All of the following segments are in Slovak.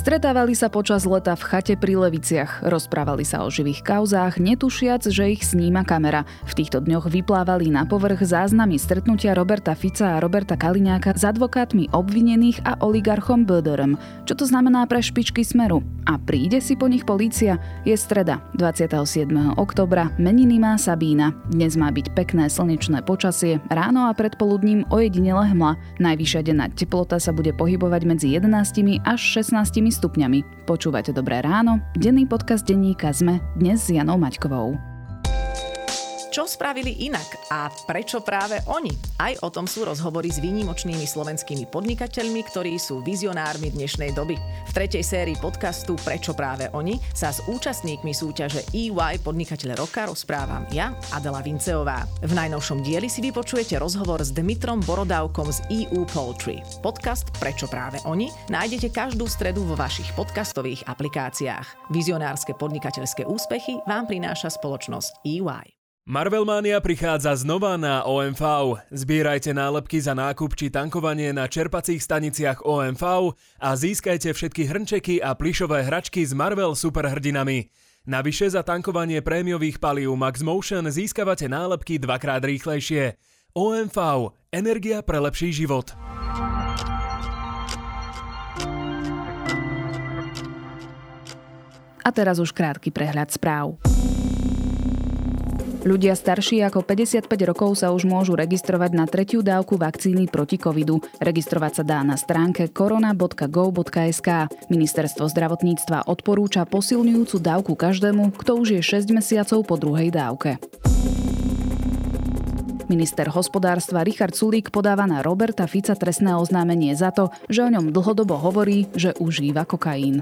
Stretávali sa počas leta v chate pri Leviciach, rozprávali sa o živých kauzách, netušiac, že ich sníma kamera. V týchto dňoch vyplávali na povrch záznamy stretnutia Roberta Fica a Roberta Kaliňáka s advokátmi obvinených a oligarchom Böderom. Čo to znamená pre špičky Smeru? A príde si po nich polícia? Je streda, 27. oktobra, meniny má Sabína. Dnes má byť pekné slnečné počasie, ráno a predpoludním ojedinele hmla. Najvyššia denná teplota sa bude pohybovať medzi 11 až 16 stupňami. Počúvate Dobré ráno, denný podcast denníka ZME, dnes s Janou Maťkovou. Čo spravili inak a prečo práve oni? Aj o tom sú rozhovory s výnimočnými slovenskými podnikateľmi, ktorí sú vizionármi dnešnej doby. V tretej sérii podcastu Prečo práve oni sa s účastníkmi súťaže EY Podnikateľ roka rozprávam ja, Adela Vinceová. V najnovšom dieli si vypočujete rozhovor s Dmitrom Borodávkom z EU Poultry. Podcast Prečo práve oni nájdete každú stredu vo vašich podcastových aplikáciách. Vizionárske podnikateľské úspechy vám prináša spoločnosť EY. Marvelmania prichádza znova na OMV. Zbierajte nálepky za nákup či tankovanie na čerpacích staniciach OMV a získajte všetky hrnčeky a plišové hračky s Marvel superhrdinami. Navyše za tankovanie prémiových palív Max Motion získavate nálepky dvakrát rýchlejšie. OMV. Energia pre lepší život. A teraz už krátky prehľad správ. Ľudia starší ako 55 rokov sa už môžu registrovať na tretiu dávku vakcíny proti covidu. Registrovať sa dá na stránke korona.gov.sk. Ministerstvo zdravotníctva odporúča posilňujúcu dávku každému, kto už je 6 mesiacov po druhej dávke. Minister hospodárstva Richard Sulík podáva na Roberta Fica trestné oznámenie za to, že o ňom dlhodobo hovorí, že užíva kokain.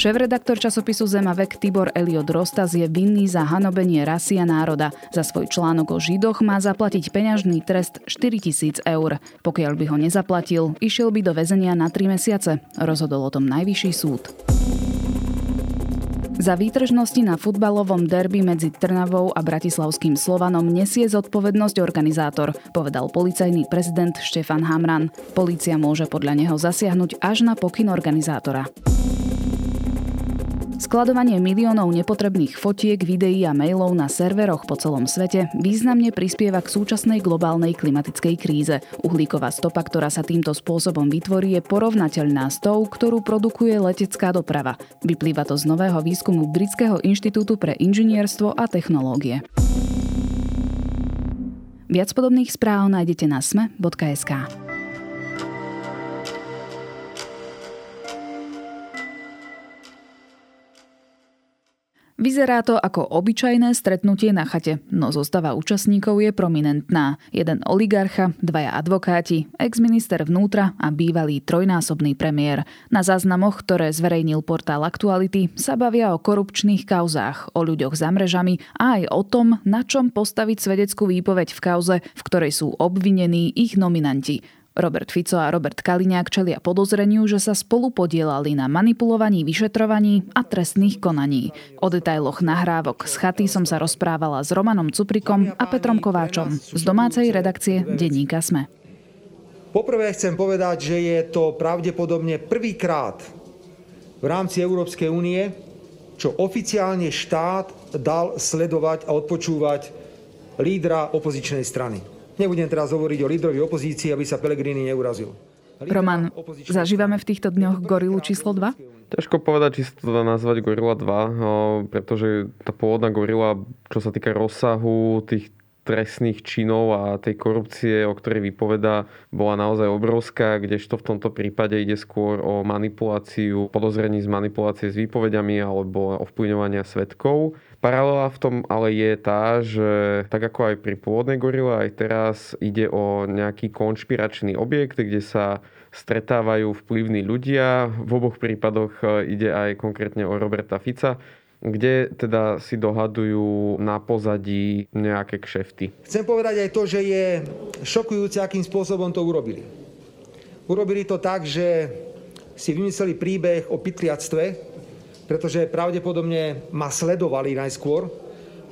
Šéf-redaktor časopisu Zemavek Tibor Eliot Rostas je vinný za hanobenie rasy a národa. Za svoj článok o Židoch má zaplatiť peňažný trest 4000 eur. Pokiaľ by ho nezaplatil, išiel by do väzenia na 3 mesiace. Rozhodol o tom najvyšší súd. Za výtržnosti na futbalovom derby medzi Trnavou a bratislavským Slovanom nesie zodpovednosť organizátor, povedal policajný prezident Štefan Hamran. Polícia môže podľa neho zasiahnuť až na pokyn organizátora. Skladovanie miliónov nepotrebných fotiek, videí a mailov na serveroch po celom svete významne prispieva k súčasnej globálnej klimatickej kríze. Uhlíková stopa, ktorá sa týmto spôsobom vytvorí, je porovnateľná s tou, ktorú produkuje letecká doprava. Vyplýva to z nového výskumu Britského inštitútu pre inžinierstvo a technológie. Viac podobných správ nájdete na sme.sk. Vyzerá to ako obyčajné stretnutie na chate, no zostava účastníkov je prominentná. Jeden oligarcha, dvaja advokáti, ex-minister vnútra a bývalý trojnásobný premiér. Na záznamoch, ktoré zverejnil portál Aktuality, sa bavia o korupčných kauzách, o ľuďoch za mrežami a aj o tom, na čom postaviť svedeckú výpoveď v kauze, v ktorej sú obvinení ich nominanti. Robert Fico a Robert Kaliňák čelia podozreniu, že sa spolu podielali na manipulovaní vyšetrovaní a trestných konaní. O detailoch nahrávok z chaty som sa rozprávala s Romanom Cuprikom a Petrom Kováčom z domácej redakcie Denníka Sme. Poprvé chcem povedať, že je to pravdepodobne prvýkrát v rámci Európskej únie, čo oficiálne štát dal sledovať a odpočúvať lídra opozičnej strany. Nebudem teraz hovoriť o lídrovi opozícii, aby sa Pelegrini neurazil. Roman, zažívame v týchto dňoch gorilu číslo 2? Ťažko povedať, či sa to dá nazvať Gorila 2, pretože tá pôvodná Gorila, čo sa týka rozsahu tých trestných činov a tej korupcie, o ktorej vypovedá, bola naozaj obrovská, kdežto v tomto prípade ide skôr o manipuláciu, podozrení z manipulácie s výpovediami alebo ovplyvňovania svetkov. Paralela v tom ale je tá, že tak ako aj pri pôvodnej gorile, aj teraz ide o nejaký konšpiračný objekt, kde sa stretávajú vplyvní ľudia. V oboch prípadoch e, ide aj konkrétne o Roberta Fica kde teda si dohadujú na pozadí nejaké kšefty. Chcem povedať aj to, že je šokujúce, akým spôsobom to urobili. Urobili to tak, že si vymysleli príbeh o pytliactve, pretože pravdepodobne ma sledovali najskôr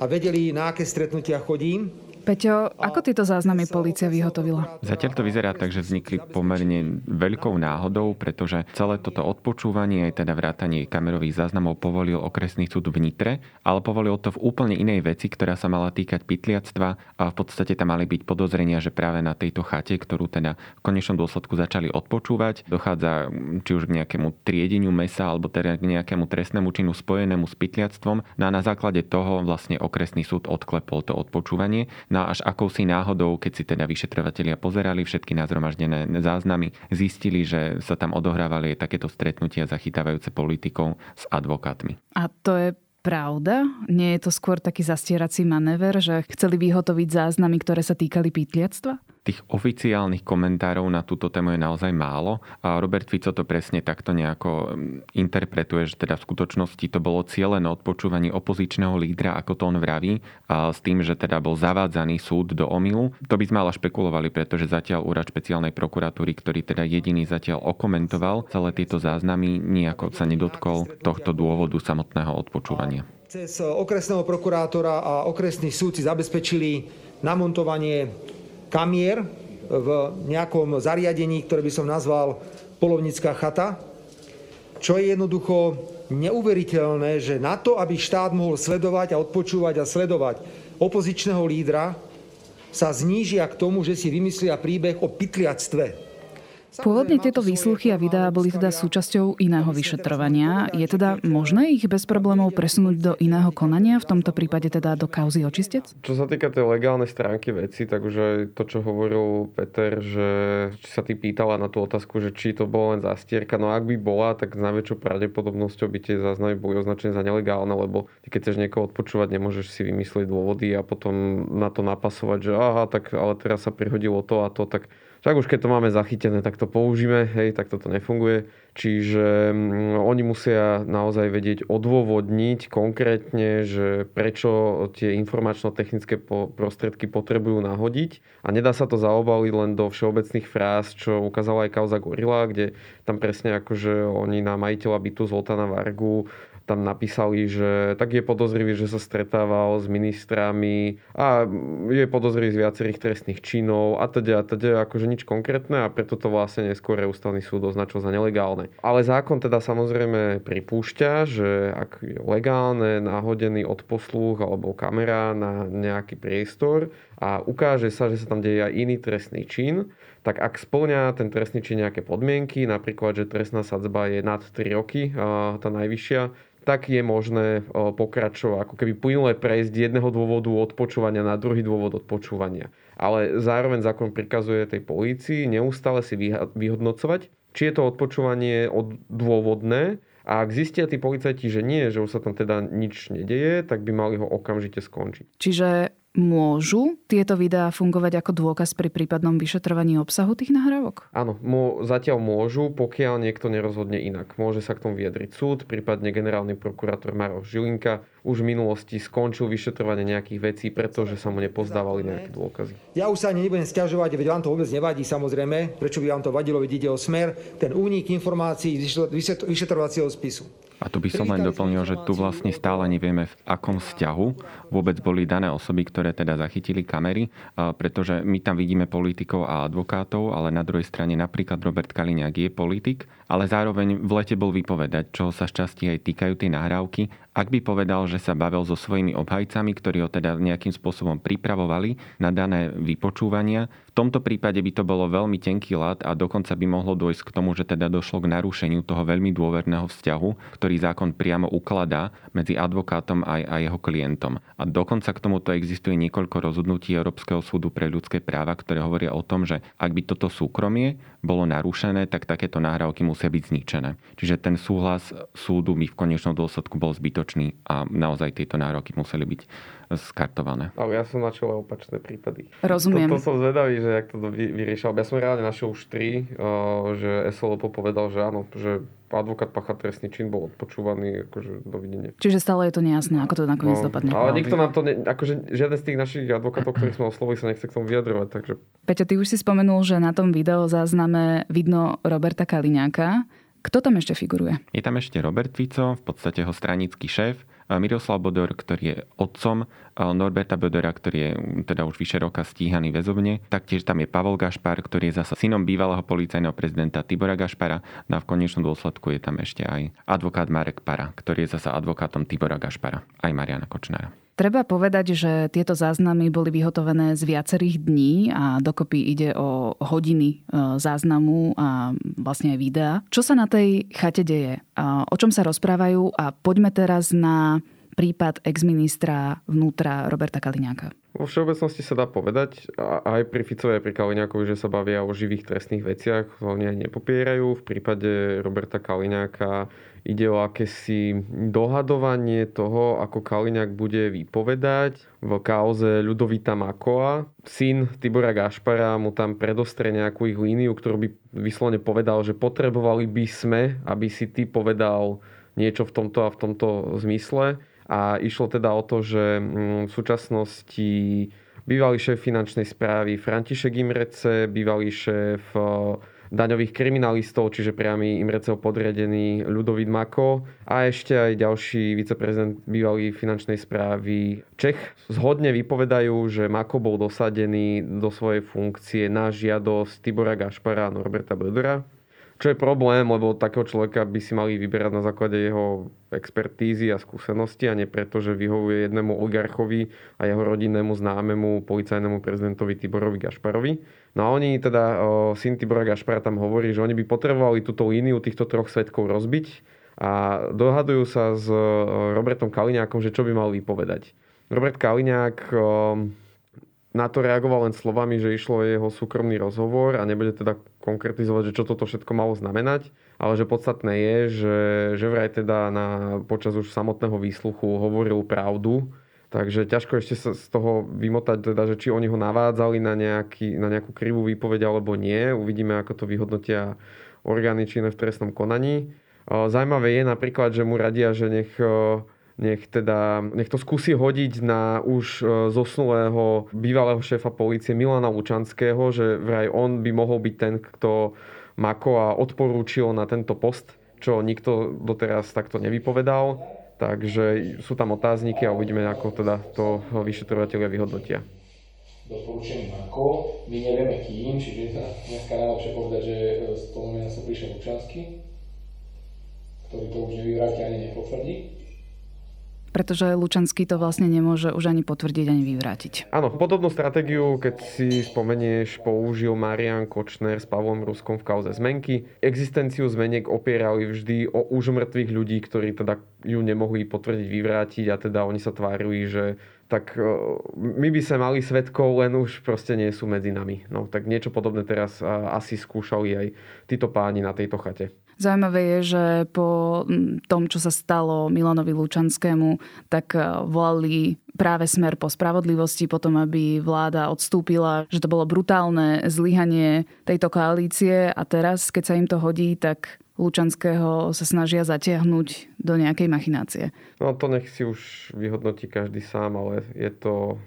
a vedeli, na aké stretnutia chodím Peťo, ako tieto záznamy policia vyhotovila? Zatiaľ to vyzerá tak, že vznikli pomerne veľkou náhodou, pretože celé toto odpočúvanie, aj teda vrátanie kamerových záznamov povolil okresný súd v Nitre, ale povolil to v úplne inej veci, ktorá sa mala týkať pytliactva a v podstate tam mali byť podozrenia, že práve na tejto chate, ktorú teda v konečnom dôsledku začali odpočúvať, dochádza či už k nejakému triedeniu mesa alebo teda k nejakému trestnému činu spojenému s pytliactvom. No a na základe toho vlastne okresný súd odklepol to odpočúvanie. No až akousi náhodou, keď si teda vyšetrovatelia pozerali všetky nazromaždené záznamy, zistili, že sa tam odohrávali takéto stretnutia zachytávajúce politikov s advokátmi. A to je pravda? Nie je to skôr taký zastierací manéver, že chceli vyhotoviť záznamy, ktoré sa týkali pýtliactva? Tých oficiálnych komentárov na túto tému je naozaj málo. A Robert Fico to presne takto nejako mm, interpretuje, že teda v skutočnosti to bolo cieľené odpočúvanie opozičného lídra, ako to on vraví, a s tým, že teda bol zavádzaný súd do omilu. To by sme ale špekulovali, pretože zatiaľ úrad špeciálnej prokuratúry, ktorý teda jediný zatiaľ okomentoval celé tieto záznamy, nejako sa nedotkol tohto dôvodu samotného odpočúvania. Cez okresného prokurátora a okresný súd si zabezpečili namontovanie kamier v nejakom zariadení, ktoré by som nazval polovnická chata, čo je jednoducho neuveriteľné, že na to, aby štát mohol sledovať a odpočúvať a sledovať opozičného lídra, sa znížia k tomu, že si vymyslia príbeh o pytliactve Pôvodne tieto výsluchy a videá boli teda súčasťou iného vyšetrovania. Je teda možné ich bez problémov presunúť do iného konania, v tomto prípade teda do kauzy očistec? Čo sa týka tej legálnej stránky veci, tak už aj to, čo hovoril Peter, že či sa ty pýtala na tú otázku, že či to bolo len zastierka, no ak by bola, tak s najväčšou pravdepodobnosťou by tie záznamy boli označené za nelegálne, lebo ty keď chceš niekoho odpočúvať, nemôžeš si vymyslieť dôvody a potom na to napasovať, že aha, tak ale teraz sa prihodilo to a to, tak však už keď to máme zachytené, tak to použíme, hej, tak toto nefunguje. Čiže mm, oni musia naozaj vedieť odôvodniť konkrétne, že prečo tie informačno-technické prostriedky potrebujú nahodiť. A nedá sa to zaobaliť len do všeobecných fráz, čo ukázala aj kauza Gorila, kde tam presne akože oni na majiteľa bytu Zoltana Vargu tam napísali, že tak je podozrivý, že sa stretával s ministrami a je podozrivý z viacerých trestných činov a teda a teda akože nič konkrétne a preto to vlastne neskôr ústavný súd označil za nelegálne. Ale zákon teda samozrejme pripúšťa, že ak je legálne nahodený odposluch alebo kamera na nejaký priestor a ukáže sa, že sa tam deje aj iný trestný čin, tak ak splňa ten trestný čin nejaké podmienky, napríklad, že trestná sadzba je nad 3 roky, tá najvyššia, tak je možné pokračovať, ako keby plynule prejsť jedného dôvodu odpočúvania na druhý dôvod odpočúvania. Ale zároveň zákon prikazuje tej polícii neustále si vyhodnocovať, či je to odpočúvanie dôvodné a ak zistia tí policajti, že nie, že už sa tam teda nič nedeje, tak by mali ho okamžite skončiť. Čiže Môžu tieto videá fungovať ako dôkaz pri prípadnom vyšetrovaní obsahu tých nahrávok? Áno, mô, zatiaľ môžu, pokiaľ niekto nerozhodne inak. Môže sa k tomu vyjadriť súd, prípadne generálny prokurátor Maroš Žilinka už v minulosti skončil vyšetrovanie nejakých vecí, pretože sa mu nepozdávali nejaké dôkazy. Ja už sa ani nebudem stiažovať, veď vám to vôbec nevadí samozrejme. Prečo by vám to vadilo, veď ide o smer, ten únik informácií vyšetrovacieho spisu. A tu by som len doplnil, že tu vlastne stále nevieme, v akom vzťahu vôbec boli dané osoby, ktoré teda zachytili kamery, pretože my tam vidíme politikov a advokátov, ale na druhej strane napríklad Robert Kaliňák je politik, ale zároveň v lete bol vypovedať, čo sa šťastí aj týkajú tie nahrávky ak by povedal, že sa bavil so svojimi obhajcami, ktorí ho teda nejakým spôsobom pripravovali na dané vypočúvania, v tomto prípade by to bolo veľmi tenký lat a dokonca by mohlo dôjsť k tomu, že teda došlo k narušeniu toho veľmi dôverného vzťahu, ktorý zákon priamo ukladá medzi advokátom a jeho klientom. A dokonca k tomuto existuje niekoľko rozhodnutí Európskeho súdu pre ľudské práva, ktoré hovoria o tom, že ak by toto súkromie bolo narušené, tak takéto nahrávky musia byť zničené. Čiže ten súhlas súdu by v konečnom dôsledku bol zbytočný zbytočný a naozaj tieto nároky museli byť skartované. Ale ja som našiel opačné prípady. Rozumiem. To, to som zvedavý, že jak to vyriešal. Ja som reálne našiel už tri, že SLOP povedal, že áno, že advokát pacha trestný čin bol odpočúvaný, akože dovidenia. Čiže stále je to nejasné, ako to nakoniec no, dopadne. Ale nikto nám to, ne, akože žiaden z tých našich advokátov, ktorých sme oslovili, sa nechce k tomu vyjadrovať. Takže... Peťo, ty už si spomenul, že na tom video zázname vidno Roberta Kaliňáka. Kto tam ešte figuruje? Je tam ešte Robert Fico, v podstate ho stranický šéf Miroslav Bodor, ktorý je otcom Norberta Bodora, ktorý je teda už vyše roka stíhaný väzobne. Taktiež tam je Pavol Gašpar, ktorý je zasa synom bývalého policajného prezidenta Tibora Gašpara. No a v konečnom dôsledku je tam ešte aj advokát Marek Para, ktorý je zasa advokátom Tibora Gašpara, aj Mariana Kočnára. Treba povedať, že tieto záznamy boli vyhotovené z viacerých dní a dokopy ide o hodiny e, záznamu a vlastne aj videa. Čo sa na tej chate deje? O čom sa rozprávajú? A poďme teraz na prípad exministra vnútra Roberta Kaliňáka. Vo všeobecnosti sa dá povedať, aj pri Ficovi, aj pri Kaliňákovi, že sa bavia o živých trestných veciach, oni aj nepopierajú. V prípade Roberta Kaliňáka ide o akési dohadovanie toho, ako Kaliňák bude vypovedať v kauze Ľudovita Makoa. Syn Tibora Gašpara mu tam predostre nejakú ich líniu, ktorú by vyslovene povedal, že potrebovali by sme, aby si ty povedal niečo v tomto a v tomto zmysle. A išlo teda o to, že mm, v súčasnosti bývalý šéf finančnej správy František Imrece, bývalý šéf daňových kriminalistov, čiže priamy Imreceho podriadený Ľudovít Mako a ešte aj ďalší viceprezident bývalý finančnej správy Čech. Zhodne vypovedajú, že Mako bol dosadený do svojej funkcie na žiadosť Tibora Gašpara a Norberta Bödera čo je problém, lebo takého človeka by si mali vyberať na základe jeho expertízy a skúsenosti a nie preto, že vyhovuje jednému oligarchovi a jeho rodinnému známemu policajnému prezidentovi Tiborovi Gašparovi. No a oni teda, o, syn Tibora Gašpara tam hovorí, že oni by potrebovali túto líniu týchto troch svetkov rozbiť a dohadujú sa s Robertom Kaliňákom, že čo by mal vypovedať. Robert Kaliňák o, na to reagoval len slovami, že išlo jeho súkromný rozhovor a nebude teda konkretizovať, že čo toto všetko malo znamenať, ale že podstatné je, že, že vraj teda na, počas už samotného výsluchu hovoril pravdu, takže ťažko ešte sa z toho vymotať, teda, že či oni ho navádzali na, nejaký, na nejakú krivú výpoveď alebo nie. Uvidíme, ako to vyhodnotia orgány činné v trestnom konaní. Zajímavé je napríklad, že mu radia, že nech nech, teda, nech to skúsi hodiť na už e, zosnulého bývalého šéfa policie Milana Lučanského, že vraj on by mohol byť ten, kto Makoa odporúčil na tento post, čo nikto doteraz takto nevypovedal. Takže sú tam otázniky a uvidíme, ako teda to vyšetrovateľia vyhodnotia. Doporučený Mako, my nevieme kým, čiže dneska najlepšie povedať, že z toho sa prišiel Lučanský, ktorý to už nevyvráti ani nepotvrdí pretože Lučanský to vlastne nemôže už ani potvrdiť, ani vyvrátiť. Áno, podobnú stratégiu, keď si spomenieš, použil Marian Kočner s Pavlom Ruskom v kauze zmenky. Existenciu zmeniek opierali vždy o už mŕtvych ľudí, ktorí teda ju nemohli potvrdiť, vyvrátiť a teda oni sa tvárili, že tak e, my by sme mali svetkov, len už proste nie sú medzi nami. No tak niečo podobné teraz asi skúšali aj títo páni na tejto chate. Zaujímavé je, že po tom, čo sa stalo Milanovi Lučanskému, tak e, volali práve smer po spravodlivosti, potom aby vláda odstúpila, že to bolo brutálne zlyhanie tejto koalície a teraz, keď sa im to hodí, tak Lučanského sa snažia zatiahnuť do nejakej machinácie. No to nech si už vyhodnotí každý sám, ale je to,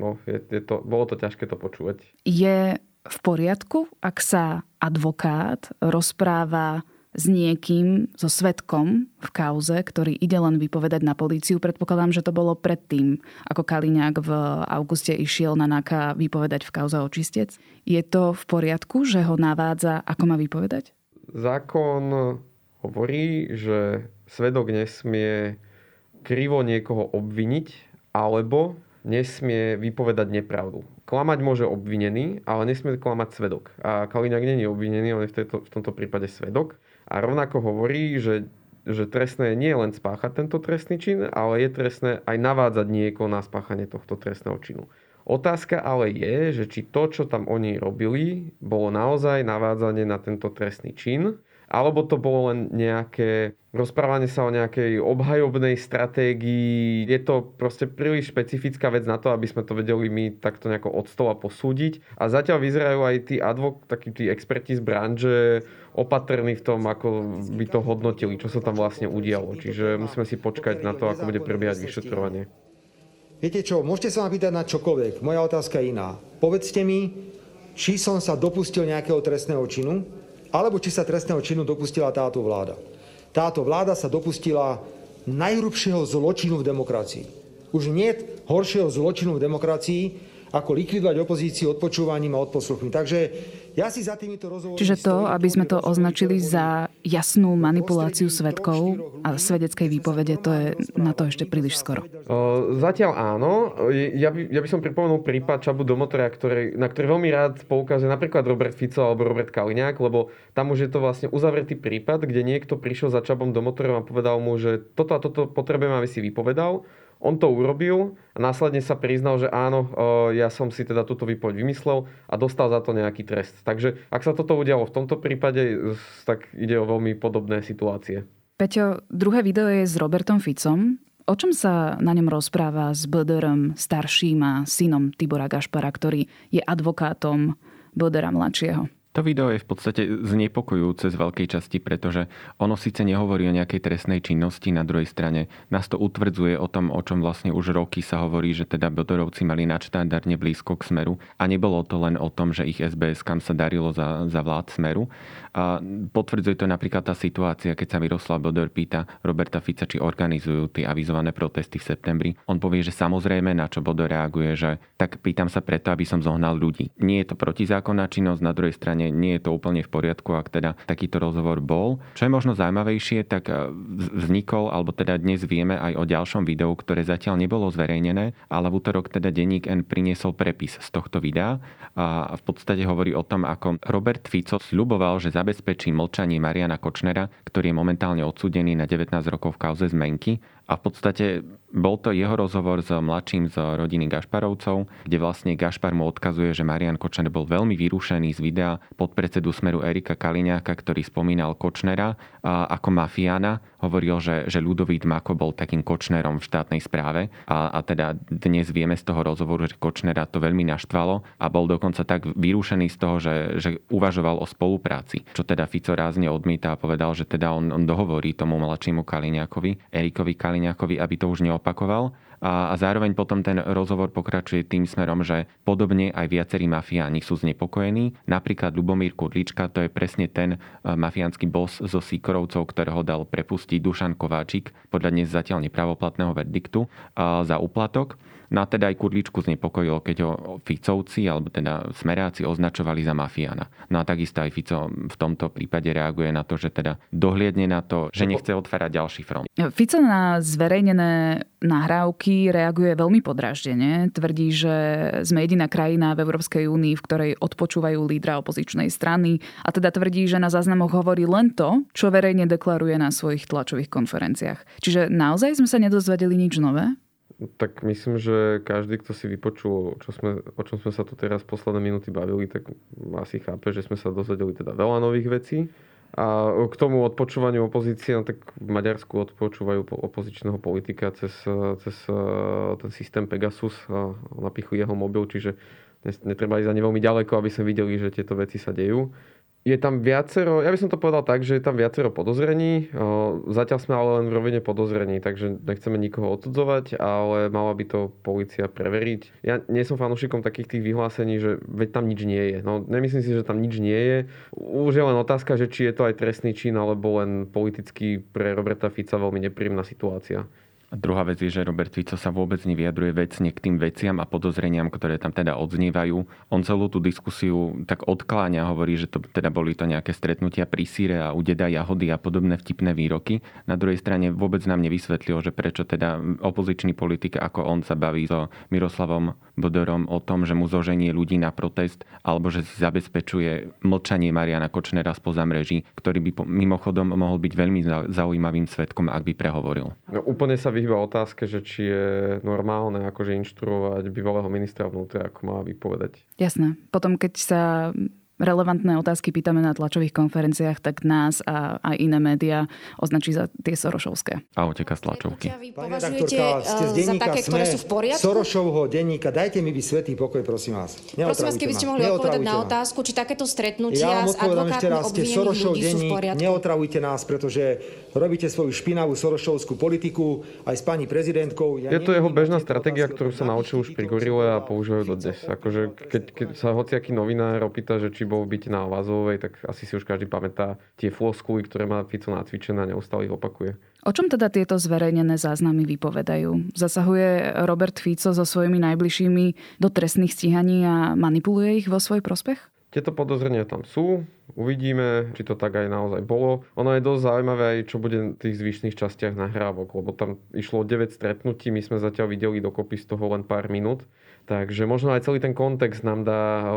no, je, je to, bolo to ťažké to počúvať. Je v poriadku, ak sa advokát rozpráva s niekým, so svetkom v kauze, ktorý ide len vypovedať na políciu. Predpokladám, že to bolo predtým, ako Kaliňák v auguste išiel na NAKA vypovedať v kauze očistec. Je to v poriadku, že ho navádza, ako má vypovedať? Zákon hovorí, že svedok nesmie krivo niekoho obviniť alebo nesmie vypovedať nepravdu. Klamať môže obvinený, ale nesmie klamať svedok. A Kaliňák nie je obvinený, on je v, tejto, v tomto prípade svedok. A rovnako hovorí, že, že trestné nie je len spáchať tento trestný čin, ale je trestné aj navádzať niekoho na spáchanie tohto trestného činu. Otázka ale je, že či to, čo tam oni robili, bolo naozaj navádzanie na tento trestný čin, alebo to bolo len nejaké rozprávanie sa o nejakej obhajobnej stratégii. Je to proste príliš špecifická vec na to, aby sme to vedeli my takto nejako od stola posúdiť. A zatiaľ vyzerajú aj tí advok, takí tí experti z branže opatrní v tom, ako by to hodnotili, čo sa tam vlastne udialo. Čiže musíme si počkať na to, ako bude prebiehať vyšetrovanie. Viete čo, môžete sa ma pýtať na čokoľvek. Moja otázka je iná. Povedzte mi, či som sa dopustil nejakého trestného činu, alebo či sa trestného činu dopustila táto vláda. Táto vláda sa dopustila najhrubšieho zločinu v demokracii. Už nie horšieho zločinu v demokracii, ako likvidovať opozíciu odpočúvaním a odposluchmi. Takže ja si za týmito rozhovormi... Čiže to, aby sme to označili za jasnú manipuláciu svetkov a svedeckej výpovede, to je na to ešte príliš skoro. Zatiaľ áno. Ja by, ja by som pripomenul prípad Čabu Domotora, ktorý, na ktorý veľmi rád poukazuje napríklad Robert Fico alebo Robert Kaliňák, lebo tam už je to vlastne uzavretý prípad, kde niekto prišiel za Čabom Domotorom a povedal mu, že toto a toto potrebujem, aby si vypovedal on to urobil a následne sa priznal, že áno, ja som si teda túto výpoveď vymyslel a dostal za to nejaký trest. Takže ak sa toto udialo v tomto prípade, tak ide o veľmi podobné situácie. Peťo, druhé video je s Robertom Ficom. O čom sa na ňom rozpráva s Böderom starším a synom Tibora Gašpara, ktorý je advokátom Bödera mladšieho? To video je v podstate znepokojujúce z veľkej časti, pretože ono síce nehovorí o nejakej trestnej činnosti, na druhej strane nás to utvrdzuje o tom, o čom vlastne už roky sa hovorí, že teda Bodorovci mali nadštandardne blízko k Smeru a nebolo to len o tom, že ich SBS kam sa darilo za, za vlád Smeru. A potvrdzuje to napríklad tá situácia, keď sa Miroslav Bodor pýta Roberta Fica, či organizujú tie avizované protesty v septembri. On povie, že samozrejme, na čo Bodor reaguje, že tak pýtam sa preto, aby som zohnal ľudí. Nie je to protizákonná činnosť, na druhej strane nie je to úplne v poriadku, ak teda takýto rozhovor bol. Čo je možno zaujímavejšie, tak e, vznikol, alebo teda dnes vieme aj o ďalšom videu, ktoré zatiaľ nebolo zverejnené, ale v útorok teda denník N priniesol prepis z tohto videa a v podstate hovorí o tom, ako Robert Fico sľuboval, že zabezpečí mlčanie Mariana Kočnera, ktorý je momentálne odsudený na 19 rokov v kauze zmenky a v podstate bol to jeho rozhovor s mladším z rodiny Gašparovcov, kde vlastne Gašpar mu odkazuje, že Marian Kočner bol veľmi vyrušený z videa podpredsedu Smeru Erika Kaliňáka, ktorý spomínal Kočnera ako mafiána. Hovoril, že, že Ľudovít Mako bol takým Kočnerom v štátnej správe a, a teda dnes vieme z toho rozhovoru, že Kočnera to veľmi naštvalo a bol dokonca tak vyrušený z toho, že, že uvažoval o spolupráci. Čo teda Fico rázne odmieta a povedal, že teda on, on dohovorí tomu mladšiemu Kaliňákovi, Erikovi Kaliňákovi, aby to už neopakoval. A, a zároveň potom ten rozhovor pokračuje tým smerom, že podobne aj viacerí mafiáni sú znepokojení. Napríklad Lubomír Kudlička, to je presne ten e, mafiánsky boss zo Sikorovcov, ktorého dal prepustiť Dušan Kováčik podľa dnes zatiaľ nepravoplatného verdiktu za úplatok. No a teda aj Kudličku znepokojilo, keď ho Ficovci alebo teda smeráci označovali za mafiána. No a takisto aj Fico v tomto prípade reaguje na to, že teda dohliadne na to, že nechce otvárať ďalší front. Fico na zverejnené nahrávky reaguje veľmi podráždene. Tvrdí, že sme jediná krajina v Európskej únii, v ktorej odpočúvajú lídra opozičnej strany a teda tvrdí, že na záznamoch hovorí len to, čo verejne deklaruje na svojich tlačových konferenciách. Čiže naozaj sme sa nedozvedeli nič nové? Tak myslím, že každý, kto si vypočul, čo sme, o čom sme sa tu teraz posledné minúty bavili, tak asi chápe, že sme sa dozvedeli teda veľa nových vecí. A k tomu odpočúvaniu opozície, no tak v Maďarsku odpočúvajú opozičného politika cez, cez ten systém Pegasus a napichujú jeho mobil, čiže netreba ísť ani veľmi ďaleko, aby sme videli, že tieto veci sa dejú je tam viacero, ja by som to povedal tak, že je tam viacero podozrení. Zatiaľ sme ale len v rovine podozrení, takže nechceme nikoho odsudzovať, ale mala by to policia preveriť. Ja nie som fanúšikom takých tých vyhlásení, že veď tam nič nie je. No nemyslím si, že tam nič nie je. Už je len otázka, že či je to aj trestný čin, alebo len politicky pre Roberta Fica veľmi nepríjemná situácia. A druhá vec je, že Robert Fico sa vôbec nevyjadruje vecne k tým veciam a podozreniam, ktoré tam teda odznievajú. On celú tú diskusiu tak odkláňa, hovorí, že to teda boli to nejaké stretnutia pri síre a u deda jahody a podobné vtipné výroky. Na druhej strane vôbec nám nevysvetlil, že prečo teda opozičný politik ako on sa baví so Miroslavom Bodorom o tom, že mu zoženie ľudí na protest alebo že si zabezpečuje mlčanie Mariana Kočnera spoza mreží, ktorý by mimochodom mohol byť veľmi zaujímavým svetkom, ak by prehovoril. No, úplne sa vyhýba otázke, že či je normálne akože inštruovať bývalého ministra vnútra, ako má vypovedať. Jasné. Potom, keď sa relevantné otázky pýtame na tlačových konferenciách, tak nás a aj iné médiá označí za tie Sorošovské. A uteka z tlačovky. Pani redaktorka, ste z denníka také, ktoré sú v poriadku? Sorošovho denníka, dajte mi by svetý pokoj, prosím vás. Prosím vás, keby ste mohli odpovedať na otázku, či takéto stretnutia ja s advokátmi obvinených ľudí sú v poriadku. Neotravujte nás, pretože robíte svoju špinavú Sorošovskú politiku aj s pani prezidentkou. Ja je to jeho bežná stratégia, ktorú sa naučil už pri Gorile a používajú dodnes. Akože keď, keď sa hociaký novinár opýta, že či bol v byte na Vazovej, tak asi si už každý pamätá tie floskuly, ktoré má Fico nacvičené a neustále ich opakuje. O čom teda tieto zverejnené záznamy vypovedajú? Zasahuje Robert Fico so svojimi najbližšími do trestných stíhaní a manipuluje ich vo svoj prospech? Tieto podozrenia tam sú, uvidíme, či to tak aj naozaj bolo. Ono je dosť zaujímavé aj, čo bude v tých zvyšných častiach nahrávok, lebo tam išlo 9 stretnutí, my sme zatiaľ videli dokopy z toho len pár minút. Takže možno aj celý ten kontext nám dá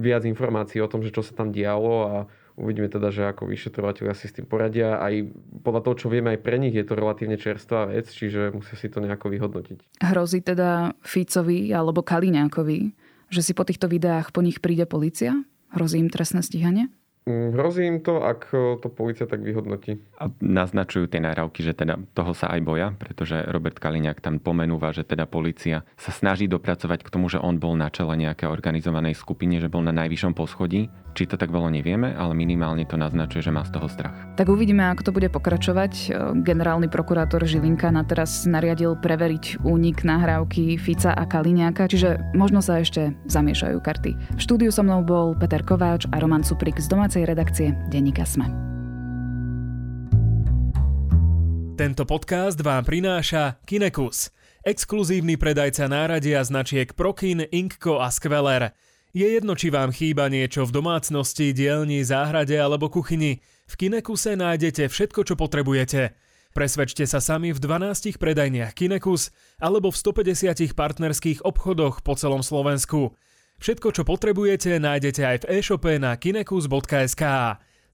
viac informácií o tom, že čo sa tam dialo a uvidíme teda, že ako vyšetrovateľia si s tým poradia. Aj podľa toho, čo vieme, aj pre nich je to relatívne čerstvá vec, čiže musia si to nejako vyhodnotiť. Hrozí teda Ficovi alebo Kaliňákovi, že si po týchto videách po nich príde policia? Hrozí im trestné stíhanie? Mm, hrozí im to, ak to policia tak vyhodnotí. A naznačujú tie nahrávky, že teda toho sa aj boja, pretože Robert Kaliňák tam pomenúva, že teda policia sa snaží dopracovať k tomu, že on bol na čele nejakej organizovanej skupine, že bol na najvyššom poschodí. Či to tak bolo, nevieme, ale minimálne to naznačuje, že má z toho strach. Tak uvidíme, ako to bude pokračovať. Generálny prokurátor Žilinka na teraz nariadil preveriť únik nahrávky Fica a Kaliňáka, čiže možno sa ešte zamiešajú karty. V štúdiu so mnou bol Peter Kováč a Roman Suprik z domácej domácej redakcie Denníka Sme. Tento podcast vám prináša Kinekus, exkluzívny predajca náradia značiek Prokin, Inkko a Skveler. Je jedno, či vám chýba niečo v domácnosti, dielni, záhrade alebo kuchyni. V Kinekuse nájdete všetko, čo potrebujete. Presvedčte sa sami v 12 predajniach Kinekus alebo v 150 partnerských obchodoch po celom Slovensku. Všetko, čo potrebujete, nájdete aj v e-shope na kinekus.sk.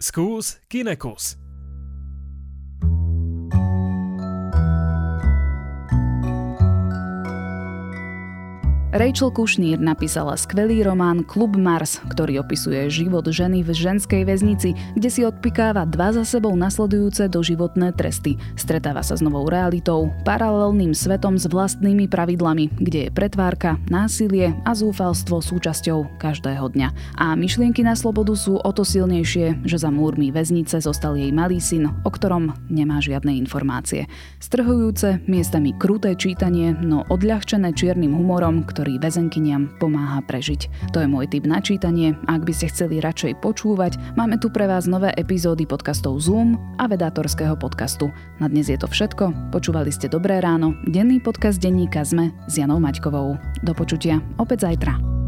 Skús Kinekus. Rachel Kushnír napísala skvelý román Klub Mars, ktorý opisuje život ženy v ženskej väznici, kde si odpikáva dva za sebou nasledujúce doživotné tresty. Stretáva sa s novou realitou, paralelným svetom s vlastnými pravidlami, kde je pretvárka, násilie a zúfalstvo súčasťou každého dňa. A myšlienky na slobodu sú o to silnejšie, že za múrmi väznice zostal jej malý syn, o ktorom nemá žiadne informácie. Strhujúce, miestami kruté čítanie, no odľahčené čiernym humorom, väzenkyniam pomáha prežiť. To je môj tip na čítanie. Ak by ste chceli radšej počúvať, máme tu pre vás nové epizódy podcastov Zoom a vedátorského podcastu. Na dnes je to všetko. Počúvali ste Dobré ráno, denný podcast denníka ZME s Janou Maťkovou. Do počutia opäť zajtra.